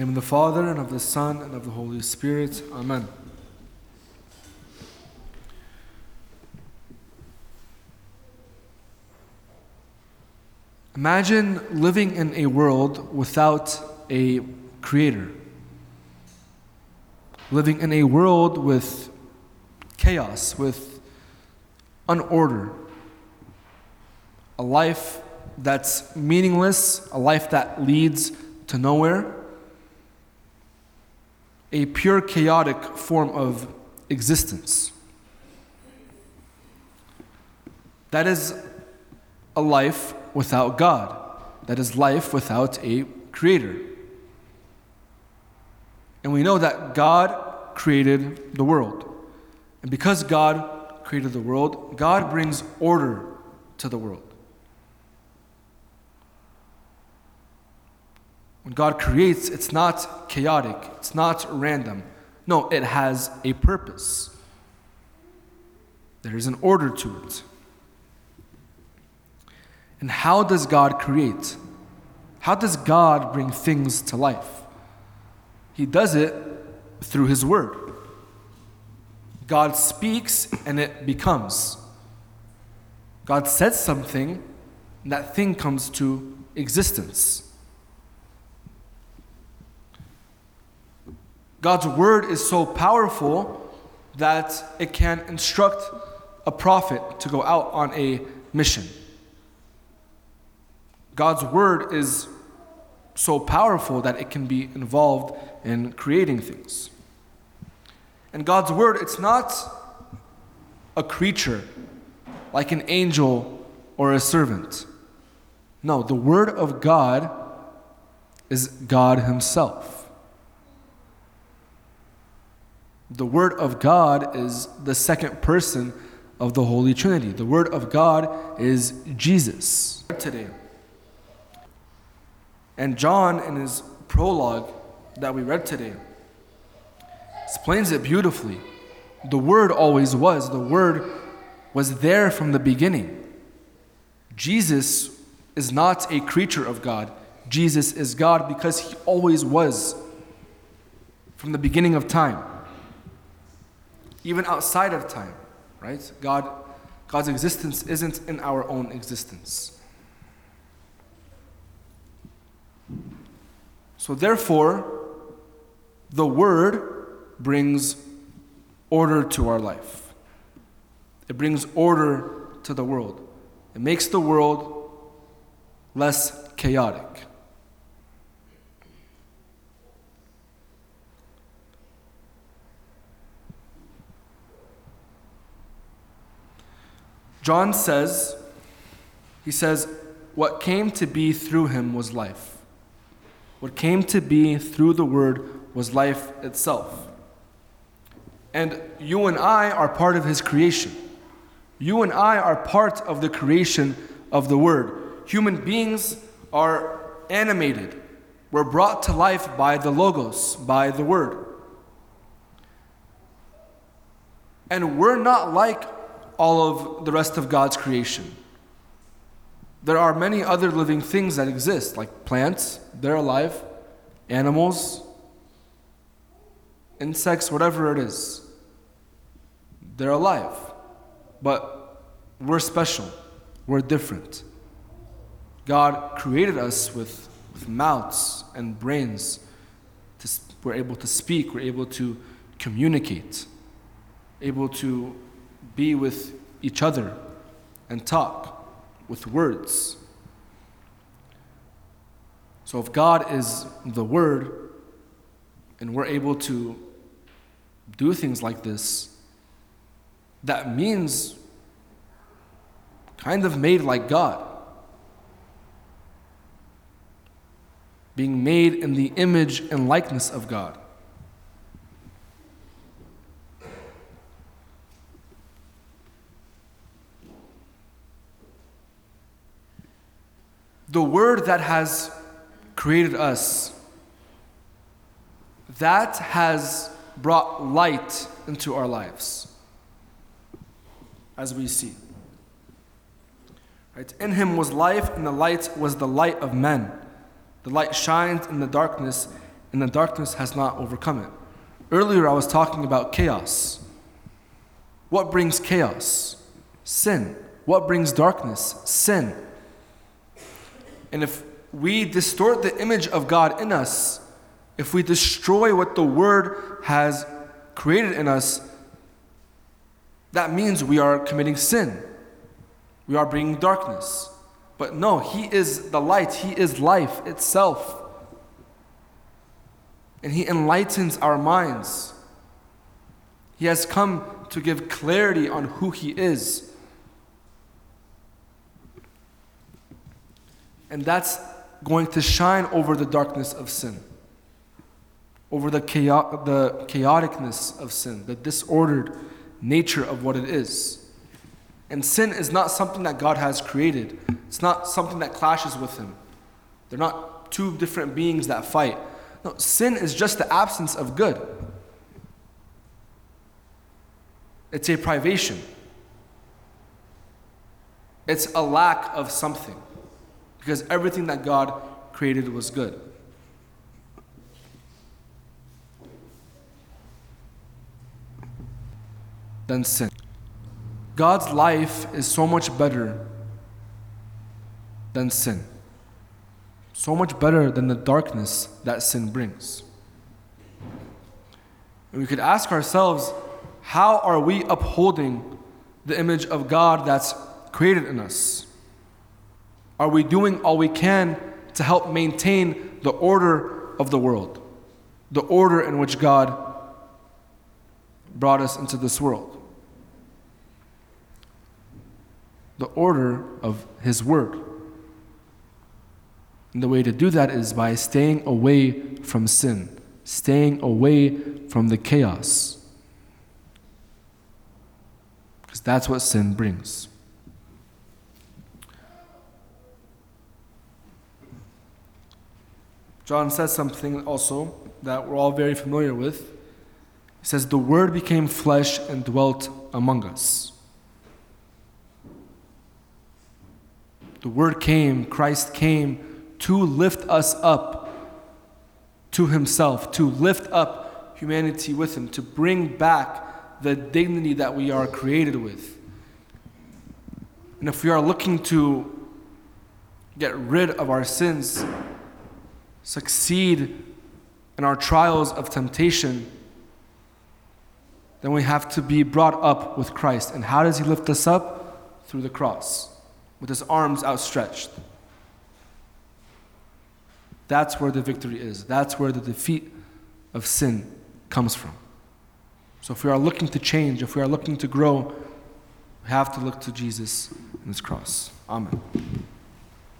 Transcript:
name of the Father, and of the Son, and of the Holy Spirit. Amen. Imagine living in a world without a creator. Living in a world with chaos, with unorder. A life that's meaningless, a life that leads to nowhere. A pure chaotic form of existence. That is a life without God. That is life without a creator. And we know that God created the world. And because God created the world, God brings order to the world. When God creates, it's not chaotic, it's not random. No, it has a purpose. There is an order to it. And how does God create? How does God bring things to life? He does it through His Word. God speaks and it becomes. God says something, and that thing comes to existence. God's Word is so powerful that it can instruct a prophet to go out on a mission. God's word is so powerful that it can be involved in creating things. And God's word, it's not a creature like an angel or a servant. No, the word of God is God Himself. The Word of God is the second person of the Holy Trinity. The Word of God is Jesus. Today, and John, in his prologue that we read today, explains it beautifully. The Word always was, the Word was there from the beginning. Jesus is not a creature of God, Jesus is God because He always was from the beginning of time, even outside of time, right? God, God's existence isn't in our own existence. So, therefore, the Word brings order to our life. It brings order to the world. It makes the world less chaotic. John says, he says, what came to be through him was life. What came to be through the Word was life itself. And you and I are part of His creation. You and I are part of the creation of the Word. Human beings are animated. We're brought to life by the Logos, by the Word. And we're not like all of the rest of God's creation. There are many other living things that exist, like plants, they're alive, animals, insects, whatever it is. They're alive. But we're special, we're different. God created us with, with mouths and brains. To, we're able to speak, we're able to communicate, able to be with each other and talk with words. So if God is the Word, and we're able to do things like this, that means kind of made like God. Being made in the image and likeness of God. The word that has created us, that has brought light into our lives, as we see. Right? In him was life, and the light was the light of men. The light shines in the darkness, and the darkness has not overcome it. Earlier, I was talking about chaos. What brings chaos? Sin. What brings darkness? Sin. And if we distort the image of God in us, if we destroy what the Word has created in us, that means we are committing sin. We are bringing darkness. But no, He is the light, He is life itself. And He enlightens our minds. He has come to give clarity on who He is. And that's going to shine over the darkness of sin, over the, the chaoticness of sin, the disordered nature of what it is. And sin is not something that God has created, it's not something that clashes with Him. They're not two different beings that fight. No, sin is just the absence of good. It's a privation. It's a lack of something. Because everything that God created was good. Than sin. God's life is so much better than sin. So much better than the darkness that sin brings. And we could ask ourselves how are we upholding the image of God that's created in us? Are we doing all we can to help maintain the order of the world, the order in which God brought us into this world? The order of His Word. And the way to do that is by staying away from sin, staying away from the chaos. Because that's what sin brings. John says something also that we're all very familiar with. He says, The Word became flesh and dwelt among us. The Word came, Christ came to lift us up to Himself, to lift up humanity with Him, to bring back the dignity that we are created with. And if we are looking to get rid of our sins, succeed in our trials of temptation, then we have to be brought up with Christ. And how does He lift us up? Through the cross, with His arms outstretched. That's where the victory is. That's where the defeat of sin comes from. So if we are looking to change, if we are looking to grow, we have to look to Jesus and His cross. Amen.